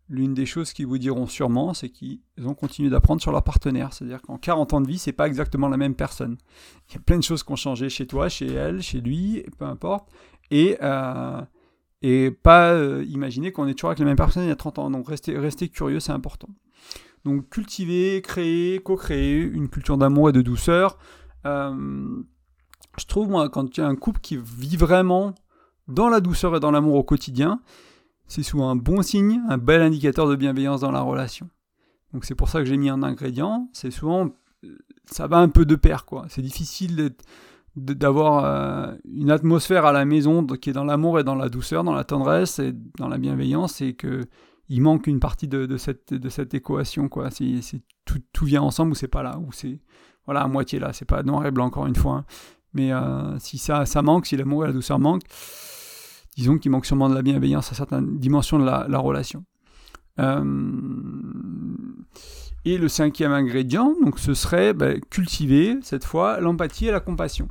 l'une des choses qu'ils vous diront sûrement, c'est qu'ils ont continué d'apprendre sur leur partenaire. C'est-à-dire qu'en 40 ans de vie, c'est pas exactement la même personne. Il y a plein de choses qui ont changé chez toi, chez elle, chez lui, peu importe. Et, euh, et pas euh, imaginer qu'on est toujours avec la même personne il y a 30 ans. Donc rester, rester curieux, c'est important. Donc cultiver, créer, co-créer une culture d'amour et de douceur. Euh, je trouve, moi, quand il y a un couple qui vit vraiment dans la douceur et dans l'amour au quotidien, c'est souvent un bon signe, un bel indicateur de bienveillance dans la relation. Donc c'est pour ça que j'ai mis un ingrédient. C'est souvent, ça va un peu de pair, quoi. C'est difficile d'avoir euh, une atmosphère à la maison qui est dans l'amour et dans la douceur, dans la tendresse et dans la bienveillance, et que il manque une partie de, cette, équation, quoi. Tout, vient ensemble ou c'est pas là, ou c'est voilà à moitié là. C'est pas noir et blanc encore une fois. Hein. Mais euh, si ça, ça manque, si l'amour et la douceur manquent, disons qu'il manque sûrement de la bienveillance à certaines dimensions de la, relation. Euh, et le cinquième ingrédient, donc ce serait ben, cultiver cette fois l'empathie et la compassion.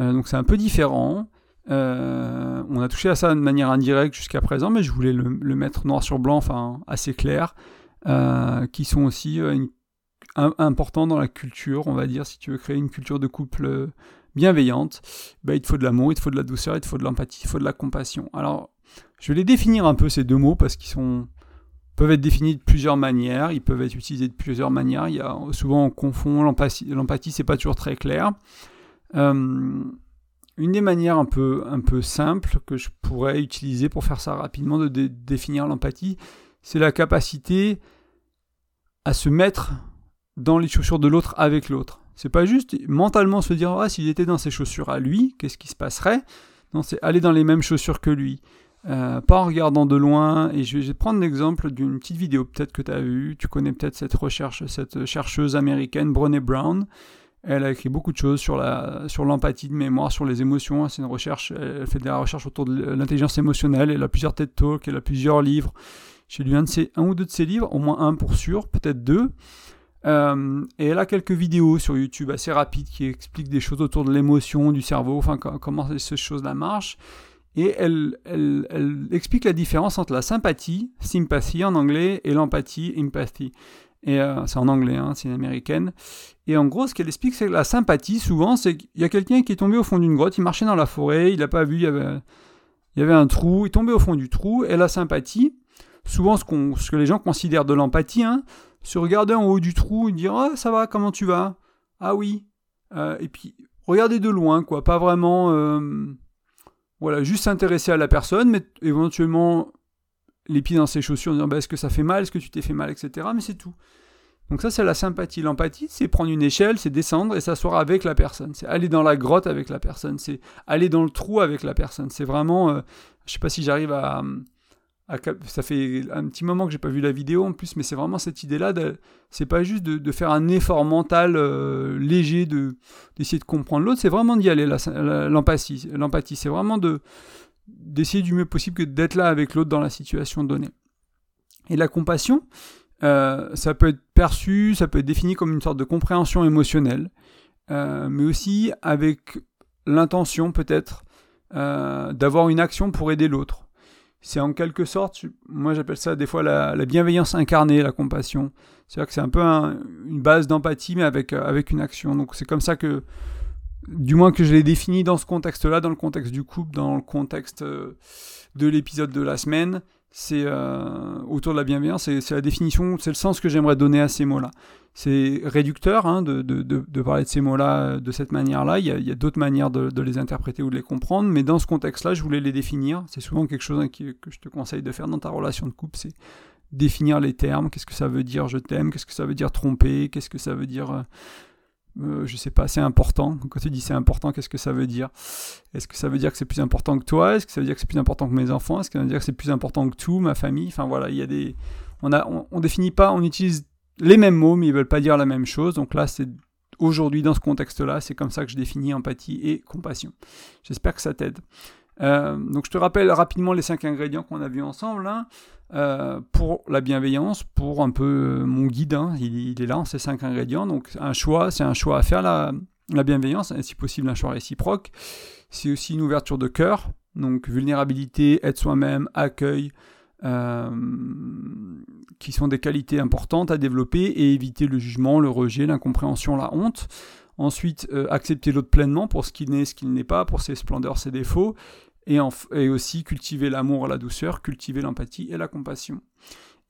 Euh, donc c'est un peu différent. Euh, on a touché à ça de manière indirecte jusqu'à présent, mais je voulais le, mettre noir sur blanc, enfin assez clair, qui sont aussi importants dans la culture, on va dire, si tu veux créer une culture de couple bienveillante, bah, il te faut de l'amour, il te faut de la douceur, il te faut de l'empathie, il te faut de la compassion. Alors, je vais les définir un peu ces deux mots parce qu'ils sont peuvent être définis de plusieurs manières, ils peuvent être utilisés de plusieurs manières. Il y a souvent on confond l'empathie, l'empathie c'est pas toujours très clair. Euh, une des manières un peu un peu simples que je pourrais utiliser pour faire ça rapidement de définir l'empathie, c'est la capacité à se mettre dans les chaussures de l'autre avec l'autre. C'est pas juste mentalement se dire ah s'il était dans ses chaussures à lui, qu'est-ce qui se passerait? Non, c'est aller dans les mêmes chaussures que lui. Euh, pas en regardant de loin, et je vais prendre l'exemple d'une petite vidéo peut-être que tu as vue, tu connais peut-être cette recherche, cette chercheuse américaine, Brené Brown, elle a écrit beaucoup de choses sur la sur l'empathie de mémoire, sur les émotions. C'est une recherche, elle fait des recherches autour de l'intelligence émotionnelle. Elle a plusieurs TED Talks, elle a plusieurs livres. J'ai lu un, de ses, un ou deux de ses livres, au moins un pour sûr, peut-être deux. Euh, et elle a quelques vidéos sur YouTube assez rapides qui expliquent des choses autour de l'émotion, du cerveau, comment ces choses-là marchent. Et elle, explique la différence entre la sympathie, sympathy en anglais, et l'empathie, empathy. Et euh, c'est en anglais, hein, c'est une américaine. Et en gros, ce qu'elle explique, c'est que la sympathie, souvent, c'est qu'il y a quelqu'un qui est tombé au fond d'une grotte, il marchait dans la forêt, il n'a pas vu, il y, avait, un trou, il tombait au fond du trou. Et la sympathie, souvent ce que les gens considèrent de l'empathie, hein, se regarder en haut du trou et dire Ah, ça va, comment tu vas? Ah oui. Euh, et puis, regarder de loin, quoi. Pas vraiment. Euh, voilà, juste s'intéresser à la personne, mais éventuellement les pieds dans ses chaussures en disant bah, Est-ce que ça fait mal? Est-ce que tu t'es fait mal? Etc. Mais c'est tout. Donc, ça, c'est la sympathie. L'empathie, c'est prendre une échelle, c'est descendre et s'asseoir avec la personne. C'est aller dans la grotte avec la personne. C'est aller dans le trou avec la personne. C'est vraiment. Euh, je sais pas si j'arrive à ça fait un petit moment que j'ai pas vu la vidéo en plus, mais c'est vraiment cette idée-là. C'est pas juste de, faire un effort mental euh, léger de d'essayer de comprendre l'autre, c'est vraiment d'y aller. L'empathie, l'empathie, c'est vraiment de d'essayer du mieux possible que d'être là avec l'autre dans la situation donnée. Et la compassion, euh, ça peut être perçu, ça peut être défini comme une sorte de compréhension émotionnelle. mais aussi avec l'intention peut-être d'avoir une action pour aider l'autre. C'est en quelque sorte, moi j'appelle ça des fois la, bienveillance incarnée, la compassion. C'est-à-dire que c'est un peu une base d'empathie, mais avec, avec une action. Donc c'est comme ça que, du moins que je l'ai défini dans ce contexte-là, dans le contexte du couple, dans le contexte de l'épisode de la semaine c'est euh, autour de la bienveillance, c'est la définition, c'est le sens que j'aimerais donner à ces mots-là. C'est réducteur hein, de, parler de ces mots-là euh, de cette manière-là. Il y a, d'autres manières de, les interpréter ou de les comprendre, mais dans ce contexte-là, je voulais les définir. C'est souvent quelque chose hein, que je te conseille de faire dans ta relation de couple, c'est définir les termes. Qu'est-ce que ça veut dire je t'aime? Qu'est-ce que ça veut dire tromper? Qu'est-ce que ça veut dire euh, euh, je sais pas, c'est important. Quand tu dis c'est important, qu'est-ce que ça veut dire? Est-ce que ça veut dire que c'est plus important que toi? Est-ce que ça veut dire que c'est plus important que mes enfants? Est-ce que ça veut dire que c'est plus important que tout, ma famille? Enfin voilà, il y a des. On, a, on, définit pas, on utilise les mêmes mots, mais ils veulent pas dire la même chose. Donc là, c'est aujourd'hui, dans ce contexte-là, c'est comme ça que je définis empathie et compassion. J'espère que ça t'aide. Euh, donc je te rappelle rapidement les cinq ingrédients qu'on a vus ensemble. Hein. Euh, pour la bienveillance, pour un peu euh, mon guide, hein. il, est là ces cinq ingrédients. Donc un choix, c'est un choix à faire la, la bienveillance, et si possible un choix réciproque. C'est aussi une ouverture de cœur, donc vulnérabilité, être soi-même, accueil, qui sont des qualités importantes à développer et éviter le jugement, le rejet, l'incompréhension, la honte. Ensuite, accepter l'autre pleinement pour ce qu'il est, ce qu'il n'est pas, pour ses splendeurs, ses défauts et, aussi cultiver l'amour, la douceur, cultiver l'empathie et la compassion.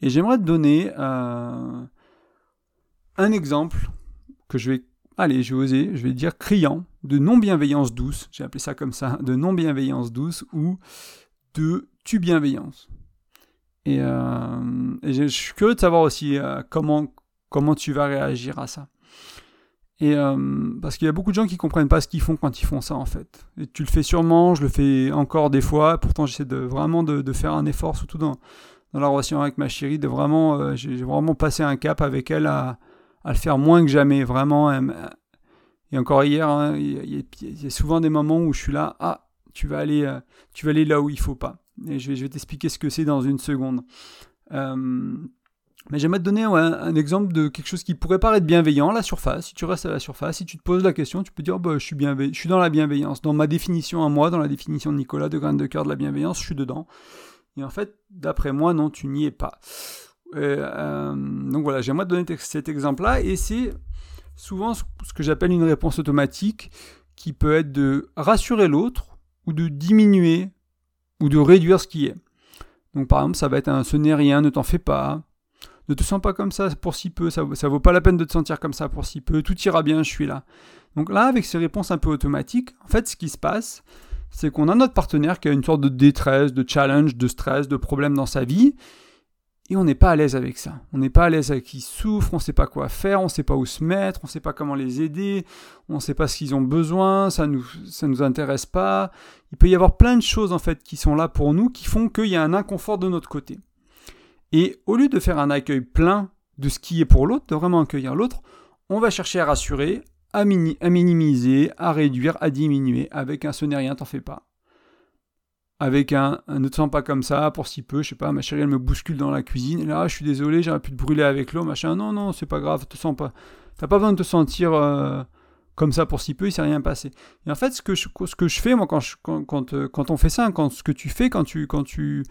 Et j'aimerais te donner euh, un exemple que je vais, allez, je vais oser, je vais dire criant, de non-bienveillance douce, j'ai appelé ça comme ça, de non-bienveillance douce ou de tu-bienveillance. Et, euh, je suis curieux de savoir aussi euh, comment, comment tu vas réagir à ça. Et euh, parce qu'il y a beaucoup de gens qui comprennent pas ce qu'ils font quand ils font ça en fait. Et tu le fais sûrement, je le fais encore des fois. Pourtant j'essaie de vraiment de, faire un effort, surtout dans, la relation avec ma chérie, de vraiment, euh, j'ai vraiment passé un cap avec elle à, le faire moins que jamais, vraiment. Et encore hier, hein, il, y a, souvent des moments où je suis là, ah, tu vas aller, euh, tu vas aller là où il faut pas. Et je vais, je vais t'expliquer ce que c'est dans une seconde. Mais j'aimerais te donner un exemple de quelque chose qui pourrait paraître bienveillant la surface. Si tu restes à la surface, si tu te poses la question, tu peux dire bah, je, suis je suis dans la bienveillance. Dans ma définition à moi, dans la définition de Nicolas de Grain de Cœur de la bienveillance, je suis dedans. Et en fait, d'après moi, non, tu n'y es pas. Euh, donc voilà, j'aimerais te donner cet exemple-là. Et c'est souvent ce que j'appelle une réponse automatique qui peut être de rassurer l'autre ou de diminuer ou de réduire ce qui est. Donc par exemple, ça va être un ce n'est rien, ne t'en fais pas ne te sens pas comme ça pour si peu, ça, ça vaut pas la peine de te sentir comme ça pour si peu, tout ira bien, je suis là. Donc là, avec ces réponses un peu automatiques, en fait, ce qui se passe, c'est qu'on a notre partenaire qui a une sorte de détresse, de challenge, de stress, de problème dans sa vie, et on n'est pas à l'aise avec ça. On n'est pas à l'aise avec qui souffre, on ne sait pas quoi faire, on ne sait pas où se mettre, on ne sait pas comment les aider, on ne sait pas ce qu'ils ont besoin, ça nous, ça nous intéresse pas. Il peut y avoir plein de choses en fait qui sont là pour nous, qui font qu'il y a un inconfort de notre côté. Et au lieu de faire un accueil plein de ce qui est pour l'autre, de vraiment accueillir l'autre, on va chercher à rassurer, à, minimiser, à réduire, à diminuer, avec un ce n'est rien, t'en fais pas. Avec un, ne te sens pas comme ça, pour si peu, je sais pas, ma chérie elle me bouscule dans la cuisine, là je suis désolé, j'aurais pu te brûler avec l'eau, machin, non, non, c'est pas grave, te sens pas. T'as pas besoin de te sentir euh, comme ça pour si peu, il s'est rien passé. Et en fait, ce que je, ce que je fais, moi, quand, quand, quand, euh, quand, on fait ça, quand ce que tu fais, quand tu, quand tu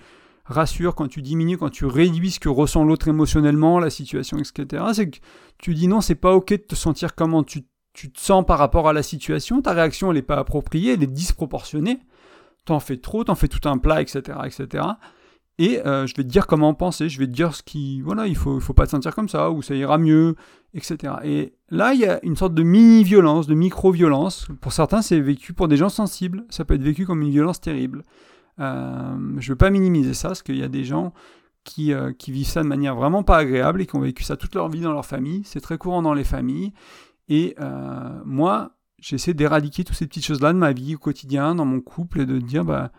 rassure, quand tu diminues, quand tu réduis ce que ressent l'autre émotionnellement, la situation, etc., c'est que tu dis non, c'est pas ok de te sentir comment tu, te sens par rapport à la situation, ta réaction elle n'est pas appropriée, elle est disproportionnée, t'en fais trop, t'en fais tout un plat, etc., etc., et euh, je vais te dire comment penser, je vais te dire ce qui, voilà, il faut, faut pas te sentir comme ça, ou ça ira mieux, etc. Et là, il y a une sorte de mini-violence, de micro-violence. Pour certains, c'est vécu pour des gens sensibles, ça peut être vécu comme une violence terrible. Euh, je ne veux pas minimiser ça, parce qu'il y a des gens qui, euh, qui, vivent ça de manière vraiment pas agréable et qui ont vécu ça toute leur vie dans leur famille. C'est très courant dans les familles. Et euh, moi, j'essaie d'éradiquer toutes ces petites choses-là de ma vie au quotidien, dans mon couple, et de dire, bah,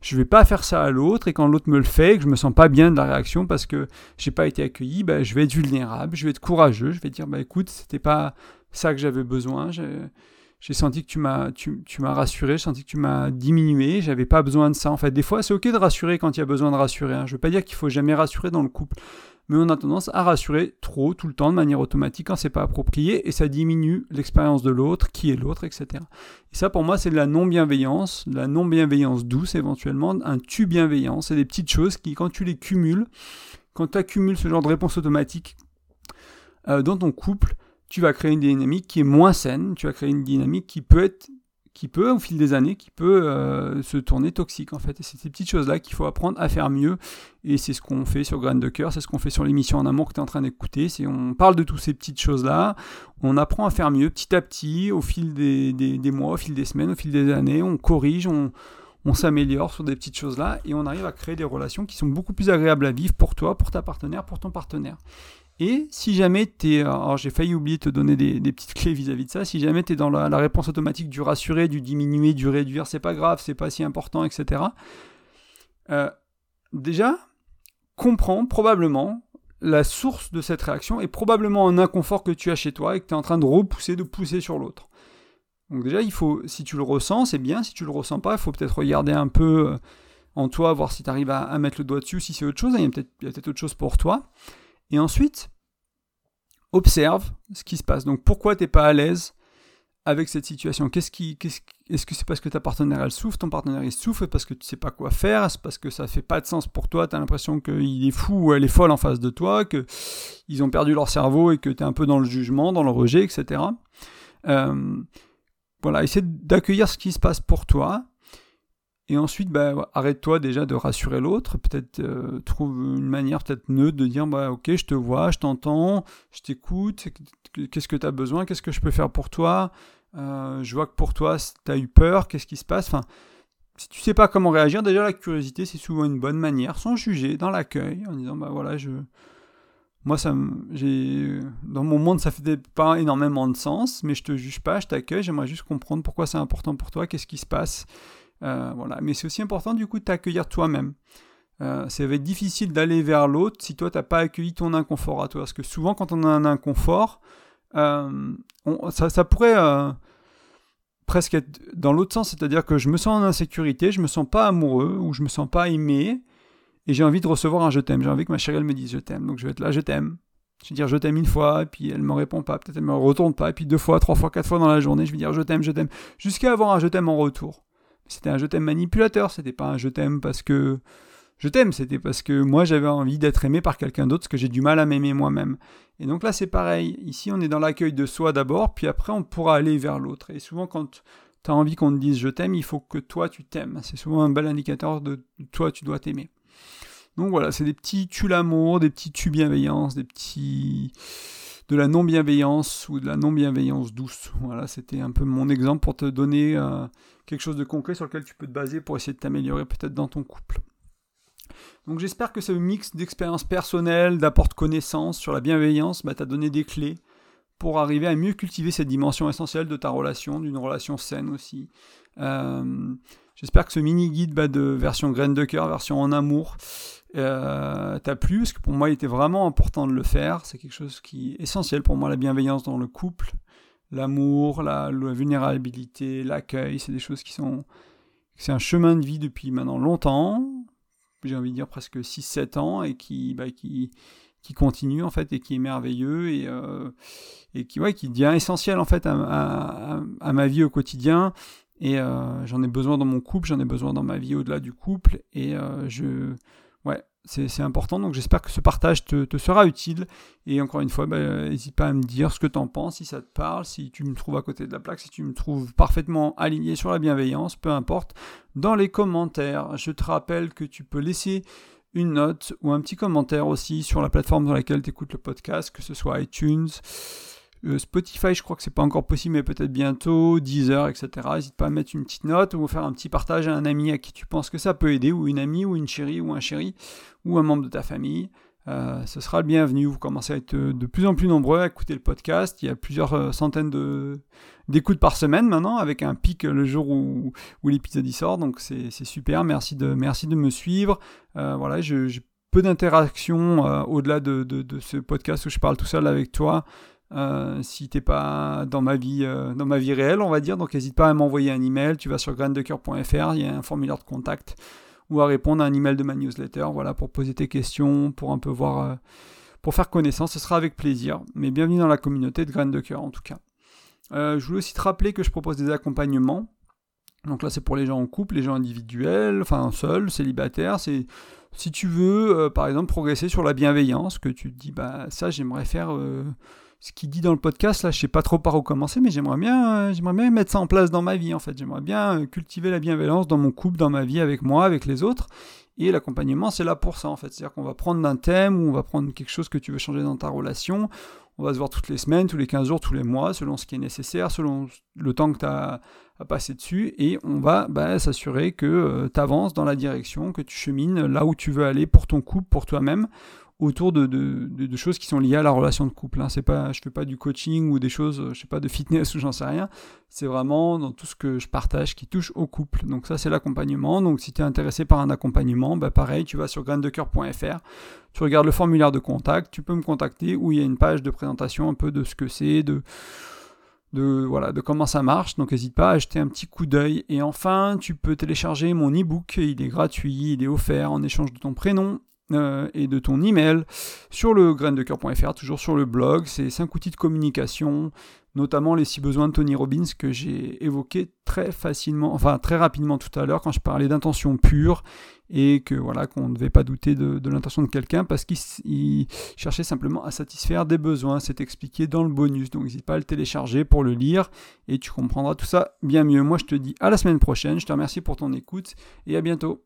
je vais pas faire ça à l'autre, et quand l'autre me le fait, que je me sens pas bien de la réaction parce que j'ai pas été accueilli, bah, je vais être vulnérable, je vais être courageux, je vais dire, bah, écoute, c'était pas ça que j'avais besoin, j'ai senti que tu m'as tu, tu m'as rassuré, j'ai senti que tu m'as diminué, j'avais pas besoin de ça en fait. Des fois, c'est OK de rassurer quand il y a besoin de rassurer. Hein. Je veux pas dire qu'il faut jamais rassurer dans le couple, mais on a tendance à rassurer trop tout le temps de manière automatique quand c'est pas approprié et ça diminue l'expérience de l'autre, qui est l'autre, etc. Et ça pour moi c'est de la non-bienveillance, de la non-bienveillance douce éventuellement, un tu bienveillance, c'est des petites choses qui quand tu les cumules, quand tu accumules ce genre de réponse automatique euh, dans ton couple, tu vas créer une dynamique qui est moins saine, tu vas créer une dynamique qui peut être qui peut, au fil des années, qui peut euh, se tourner toxique en fait. Et c'est ces petites choses-là qu'il faut apprendre à faire mieux. Et c'est ce qu'on fait sur Graines de Cœur, c'est ce qu'on fait sur l'émission En Amour que tu es en train d'écouter. C'est on parle de toutes ces petites choses-là, on apprend à faire mieux petit à petit, au fil des, des, mois, au fil des semaines, au fil des années, on corrige, on, on s'améliore sur des petites choses-là et on arrive à créer des relations qui sont beaucoup plus agréables à vivre pour toi, pour ta partenaire, pour ton partenaire. Et si jamais tu es, alors j'ai failli oublier de te donner des, petites clés vis-à-vis de ça, si jamais tu es dans la, réponse automatique du rassurer, du diminuer, du réduire, c'est pas grave, c'est pas si important, etc. Euh, déjà, comprends probablement la source de cette réaction est probablement un inconfort que tu as chez toi et que tu es en train de repousser, de pousser sur l'autre. Donc déjà, il faut, si tu le ressens, c'est bien. Si tu le ressens pas, il faut peut-être regarder un peu euh, en toi, voir si tu arrives à, mettre le doigt dessus, si c'est autre chose. Il y a peut-être peut autre chose pour toi. Et ensuite, observe ce qui se passe. Donc pourquoi tu n'es pas à l'aise avec cette situation? Qu'est-ce Est-ce que c'est parce que ta partenaire elle souffre, ton partenaire il souffre parce que tu sais pas quoi faire, c'est parce que ça fait pas de sens pour toi, tu as l'impression qu'il est fou ou elle est folle en face de toi, qu'ils ont perdu leur cerveau et que tu es un peu dans le jugement, dans le rejet, etc. Euh, voilà, essaie d'accueillir ce qui se passe pour toi et ensuite, bah, arrête-toi déjà de rassurer l'autre. Peut-être euh, trouve une manière peut-être neutre de dire bah, Ok, je te vois, je t'entends, je t'écoute. Qu'est-ce que tu as besoin? Qu'est-ce que je peux faire pour toi? Euh, Je vois que pour toi, tu as eu peur. Qu'est-ce qui se passe? Enfin, Si tu sais pas comment réagir, déjà la curiosité, c'est souvent une bonne manière, sans juger, dans l'accueil, en disant bah voilà. Moi, ça, j'ai, dans mon monde, ça fait pas énormément de sens, mais je te juge pas, je t'accueille, j'aimerais juste comprendre pourquoi c'est important pour toi, qu'est-ce qui se passe. Euh. Mais c'est aussi important du coup de t'accueillir toi-même. Euh, ça va être difficile d'aller vers l'autre si toi t'as pas accueilli ton inconfort à toi. Parce que souvent quand on a un inconfort, euh, ça, pourrait presque être dans l'autre sens, c'est-à-dire que je me sens en insécurité, je me sens pas amoureux ou je me sens pas aimé et j'ai envie de recevoir un je t'aime. J'ai envie que ma chérie elle me dise je t'aime. Donc je vais être là, je t'aime. Je vais dire je t'aime une fois, et puis elle me répond pas, peut-être elle me retourne pas, et puis deux fois, trois fois, quatre fois dans la journée, je vais dire je t'aime, je t'aime, jusqu'à avoir un je t'aime en retour. C'était un je t'aime manipulateur, c'était pas un je t'aime parce que je t'aime, c'était parce que moi j'avais envie d'être aimé par quelqu'un d'autre, parce que j'ai du mal à m'aimer moi-même. Et donc là c'est pareil, ici on est dans l'accueil de soi d'abord, puis après on pourra aller vers l'autre. Et souvent quand tu as envie qu'on te dise je t'aime, il faut que toi tu t'aimes. C'est souvent un bel indicateur de toi tu dois t'aimer. Donc voilà, c'est des petits tu l'amour, des petits tu bienveillance, des petits de la non-bienveillance ou de la non-bienveillance douce. Voilà, c'était un peu mon exemple pour te donner euh, quelque chose de concret sur lequel tu peux te baser pour essayer de t'améliorer peut-être dans ton couple. Donc j'espère que ce mix d'expériences personnelles, d'apport de connaissances sur la bienveillance bah, t'a donné des clés pour arriver à mieux cultiver cette dimension essentielle de ta relation, d'une relation saine aussi. Euh, j'espère que ce mini guide bah, de version graine de cœur, version en amour, euh, t'a plu, parce que pour moi il était vraiment important de le faire. C'est quelque chose qui est essentiel pour moi, la bienveillance dans le couple, l'amour, la, vulnérabilité, l'accueil, c'est des choses qui sont... C'est un chemin de vie depuis maintenant longtemps, j'ai envie de dire presque 6-7 ans, et qui, bah, qui, qui continue en fait, et qui est merveilleux, et, euh, et qui, ouais, qui devient essentiel en fait à, ma vie au quotidien. Et euh, j'en ai besoin dans mon couple, j'en ai besoin dans ma vie au-delà du couple, et euh, je ouais, c'est important. Donc j'espère que ce partage te, sera utile. Et encore une fois, bah, n'hésite pas à me dire ce que tu en penses, si ça te parle, si tu me trouves à côté de la plaque, si tu me trouves parfaitement aligné sur la bienveillance, peu importe, dans les commentaires. Je te rappelle que tu peux laisser une note ou un petit commentaire aussi sur la plateforme dans laquelle tu écoutes le podcast, que ce soit iTunes, Spotify, je crois que c'est pas encore possible, mais peut-être bientôt, Deezer, etc. N'hésite pas à mettre une petite note ou faire un petit partage à un ami à qui tu penses que ça peut aider, ou une amie, ou une chérie, ou un chéri, ou un membre de ta famille. Euh, ce sera le bienvenu. Vous commencez à être de plus en plus nombreux à écouter le podcast. Il y a plusieurs euh, centaines d'écoutes par semaine maintenant, avec un pic le jour où, l'épisode y sort. Donc c'est super. Merci de, merci de me suivre. voilà, j'ai peu d'interactions au-delà de, de, ce podcast où je parle tout seul avec toi. Euh, si t'es pas dans ma vie euh, dans ma vie réelle on va dire donc n'hésite pas à m'envoyer un email tu vas sur graindecoeur.fr il y a un formulaire de contact ou à répondre à un email de ma newsletter, voilà, pour poser tes questions, pour un peu voir, euh, pour faire connaissance, ce sera avec plaisir. Mais bienvenue dans la communauté de Graines de Cœur en tout cas. Euh, je voulais aussi te rappeler que je propose des accompagnements. Donc là, c'est pour les gens en couple, les gens individuels, enfin seuls, célibataires. C'est si tu veux, par exemple, progresser sur la bienveillance, que tu te dis, bah ça, j'aimerais faire ce qu'il dit dans le podcast, là, je sais pas trop par où commencer, mais j'aimerais bien, euh, bien mettre ça en place dans ma vie, en fait. J'aimerais bien euh, cultiver la bienveillance dans mon couple, dans ma vie, avec moi, avec les autres. Et l'accompagnement, c'est là pour ça, en fait. C'est-à-dire qu'on va prendre un thème ou on va prendre quelque chose que tu veux changer dans ta relation. On va se voir toutes les semaines, tous les 15 jours, tous les mois, selon ce qui est nécessaire, selon le temps que tu as à dessus. Et on va bah, s'assurer que euh, tu avances dans la direction, que tu chemines là où tu veux aller pour ton couple, pour toi-même autour de, choses qui sont liées à la relation de couple. Hein. C'est pas, je fais pas du coaching ou des choses, je sais pas, de fitness ou j'en sais rien. C'est vraiment dans tout ce que je partage qui touche au couple. Donc ça, c'est l'accompagnement. Donc si tu es intéressé par un accompagnement, bah pareil, tu vas sur graindecoeur.fr, tu regardes le formulaire de contact, tu peux me contacter où il y a une page de présentation un peu de ce que c'est, de, voilà, de comment ça marche. Donc n'hésite pas à jeter un petit coup d'œil. Et enfin, tu peux télécharger mon e-book. Il est gratuit, il est offert en échange de ton prénom euh, et de ton email sur le graindecoeur.fr, toujours sur le blog. C'est 5 outils de communication, notamment les 6 besoins de Tony Robbins que j'ai évoqués très facilement, enfin très rapidement tout à l'heure quand je parlais d'intention pure et que voilà qu'on ne devait pas douter de, de l'intention de quelqu'un parce qu'il cherchait simplement à satisfaire des besoins. C'est expliqué dans le bonus, donc n'hésite pas à le télécharger pour le lire et tu comprendras tout ça bien mieux. Moi je te dis à la semaine prochaine, je te remercie pour ton écoute et à bientôt.